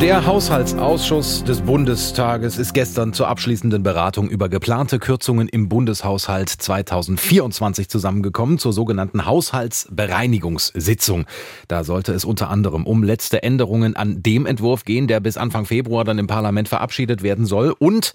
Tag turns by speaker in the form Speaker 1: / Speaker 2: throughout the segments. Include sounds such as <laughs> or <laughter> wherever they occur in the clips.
Speaker 1: Der Haushaltsausschuss des Bundestages ist gestern zur abschließenden Beratung über geplante Kürzungen im Bundeshaushalt 2024 zusammengekommen, zur sogenannten Haushaltsbereinigungssitzung. Da sollte es unter anderem um letzte Änderungen an dem Entwurf gehen, der bis Anfang Februar dann im Parlament verabschiedet werden soll. Und,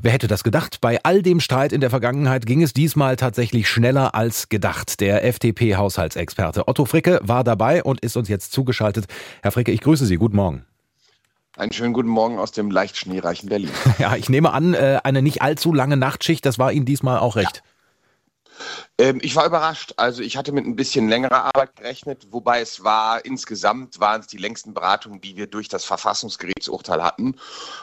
Speaker 1: wer hätte das gedacht, bei all dem Streit in der Vergangenheit ging es diesmal tatsächlich schneller als gedacht. Der FDP-Haushaltsexperte Otto Fricke war dabei und ist uns jetzt zugeschaltet. Herr Fricke, ich grüße Sie. Guten Morgen.
Speaker 2: Einen schönen guten Morgen aus dem leicht schneereichen Berlin. <laughs>
Speaker 1: Ja, ich nehme an, äh, eine nicht allzu lange Nachtschicht, das war Ihnen diesmal auch recht. Ja.
Speaker 2: Ähm, ich war überrascht. Also ich hatte mit ein bisschen längerer Arbeit gerechnet, wobei es war, insgesamt waren es die längsten Beratungen, die wir durch das Verfassungsgerichtsurteil hatten.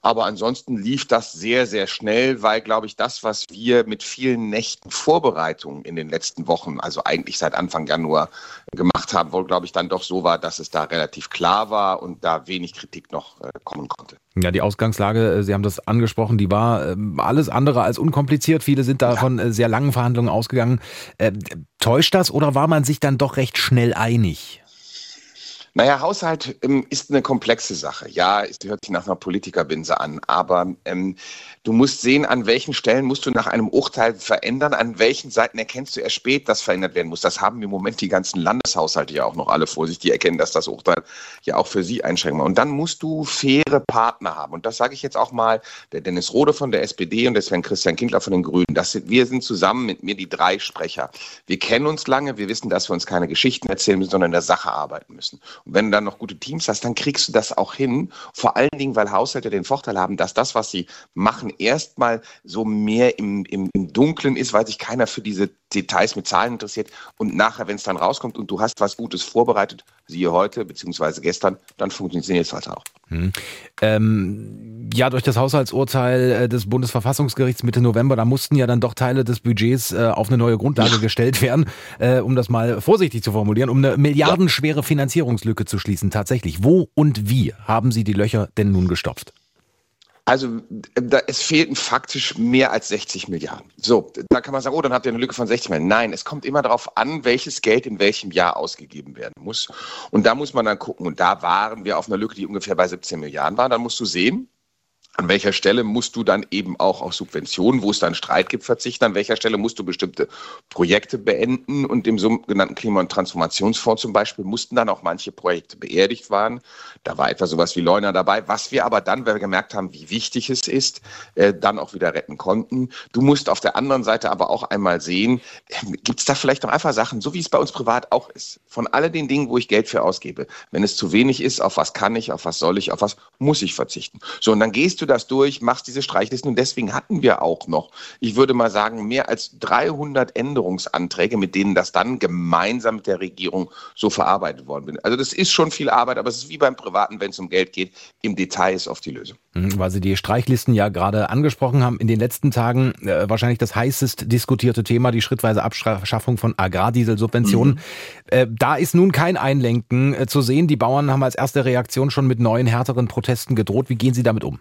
Speaker 2: Aber ansonsten lief das sehr, sehr schnell, weil, glaube ich, das, was wir mit vielen Nächten Vorbereitung in den letzten Wochen, also eigentlich seit Anfang Januar gemacht haben, wohl, glaube ich, dann doch so war, dass es da relativ klar war und da wenig Kritik noch äh, kommen konnte.
Speaker 1: Ja, die Ausgangslage, äh, Sie haben das angesprochen, die war äh, alles andere als unkompliziert. Viele sind da von äh, sehr langen Verhandlungen ausgegangen. Äh, täuscht das oder war man sich dann doch recht schnell einig?
Speaker 2: Naja, Haushalt ähm, ist eine komplexe Sache. Ja, es hört sich nach einer Politikerbinse an, aber ähm, du musst sehen, an welchen Stellen musst du nach einem Urteil verändern, an welchen Seiten erkennst du erst spät, dass verändert werden muss. Das haben im Moment die ganzen Landeshaushalte ja auch noch alle vor sich, die erkennen, dass das Urteil ja auch für sie einschränkt. Und dann musst du faire Partner haben. Und das sage ich jetzt auch mal, der Dennis Rode von der SPD und der Sven Christian Kindler von den Grünen. Das sind, wir sind zusammen mit mir die drei Sprecher. Wir kennen uns lange, wir wissen, dass wir uns keine Geschichten erzählen müssen, sondern in der Sache arbeiten müssen. Und wenn du dann noch gute Teams hast, dann kriegst du das auch hin. Vor allen Dingen, weil Haushalte den Vorteil haben, dass das, was sie machen, erstmal so mehr im, im, im Dunklen ist, weil sich keiner für diese Details mit Zahlen interessiert. Und nachher, wenn es dann rauskommt und du hast was Gutes vorbereitet, siehe heute beziehungsweise gestern, dann funktioniert es halt auch. Hm.
Speaker 1: Ähm, ja, durch das Haushaltsurteil äh, des Bundesverfassungsgerichts Mitte November, da mussten ja dann doch Teile des Budgets äh, auf eine neue Grundlage ja. gestellt werden, äh, um das mal vorsichtig zu formulieren, um eine milliardenschwere Finanzierungslücke zu schließen. Tatsächlich, wo und wie haben Sie die Löcher denn nun gestopft?
Speaker 2: Also da, es fehlten faktisch mehr als 60 Milliarden. So, da kann man sagen, oh, dann habt ihr eine Lücke von 60 Milliarden. Nein, es kommt immer darauf an, welches Geld in welchem Jahr ausgegeben werden muss. Und da muss man dann gucken. Und da waren wir auf einer Lücke, die ungefähr bei 17 Milliarden war. Dann musst du sehen, an welcher Stelle musst du dann eben auch auf Subventionen, wo es dann Streit gibt, verzichten? An welcher Stelle musst du bestimmte Projekte beenden? Und im sogenannten Klima- und Transformationsfonds zum Beispiel mussten dann auch manche Projekte beerdigt werden. Da war etwa sowas wie Leuna dabei, was wir aber dann, weil wir gemerkt haben, wie wichtig es ist, äh, dann auch wieder retten konnten. Du musst auf der anderen Seite aber auch einmal sehen, äh, gibt es da vielleicht noch einfach Sachen, so wie es bei uns privat auch ist. Von all den Dingen, wo ich Geld für ausgebe, wenn es zu wenig ist, auf was kann ich, auf was soll ich, auf was muss ich verzichten. So, und dann gehst du du das durch, machst diese Streichlisten und deswegen hatten wir auch noch, ich würde mal sagen, mehr als 300 Änderungsanträge, mit denen das dann gemeinsam mit der Regierung so verarbeitet worden ist. Also das ist schon viel Arbeit, aber es ist wie beim Privaten, wenn es um Geld geht, im Detail ist oft die Lösung.
Speaker 1: Mhm, weil Sie die Streichlisten ja gerade angesprochen haben, in den letzten Tagen äh, wahrscheinlich das heißest diskutierte Thema, die schrittweise Abschaffung von Agrardieselsubventionen. Mhm. Äh, da ist nun kein Einlenken äh, zu sehen. Die Bauern haben als erste Reaktion schon mit neuen härteren Protesten gedroht. Wie gehen Sie damit um?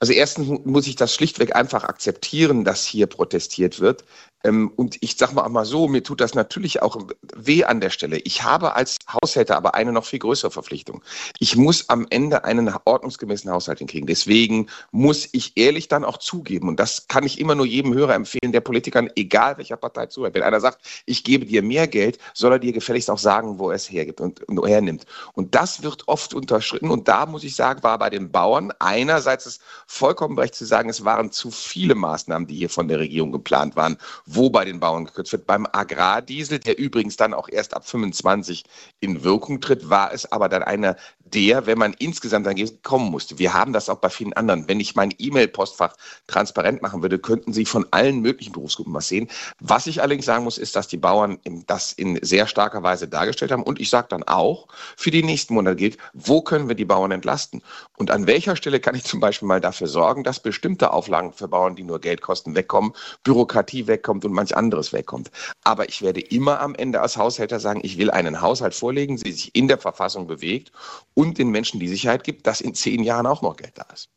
Speaker 2: Also erstens muss ich das schlichtweg einfach akzeptieren, dass hier protestiert wird. Ähm, und ich sage mal einmal so, mir tut das natürlich auch weh an der Stelle. Ich habe als Haushälter aber eine noch viel größere Verpflichtung. Ich muss am Ende einen ordnungsgemäßen Haushalt hinkriegen. Deswegen muss ich ehrlich dann auch zugeben, und das kann ich immer nur jedem Hörer empfehlen, der Politikern, egal welcher Partei zuhört. Wenn einer sagt, ich gebe dir mehr Geld, soll er dir gefälligst auch sagen, wo er es hergibt und, und hernimmt. Und das wird oft unterschritten. Und da muss ich sagen, war bei den Bauern einerseits es vollkommen recht zu sagen, es waren zu viele Maßnahmen, die hier von der Regierung geplant waren wo bei den Bauern gekürzt wird. Beim Agrardiesel, der übrigens dann auch erst ab 25 in Wirkung tritt, war es aber dann einer der, wenn man insgesamt dann kommen musste. Wir haben das auch bei vielen anderen. Wenn ich mein E-Mail-Postfach transparent machen würde, könnten Sie von allen möglichen Berufsgruppen was sehen. Was ich allerdings sagen muss, ist, dass die Bauern das in sehr starker Weise dargestellt haben. Und ich sage dann auch, für die nächsten Monate gilt, wo können wir die Bauern entlasten? Und an welcher Stelle kann ich zum Beispiel mal dafür sorgen, dass bestimmte Auflagen für Bauern, die nur Geld kosten, wegkommen, Bürokratie wegkommt und manch anderes wegkommt. Aber ich werde immer am Ende als Haushälter sagen, ich will einen Haushalt vorlegen, der sich in der Verfassung bewegt und den Menschen die Sicherheit gibt, dass in zehn Jahren auch noch Geld da ist.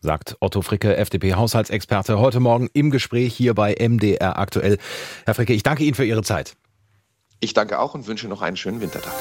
Speaker 1: sagt Otto Fricke, FDP-Haushaltsexperte, heute Morgen im Gespräch hier bei MDR aktuell. Herr Fricke, ich danke Ihnen für Ihre Zeit.
Speaker 2: Ich danke auch und wünsche noch einen schönen Wintertag.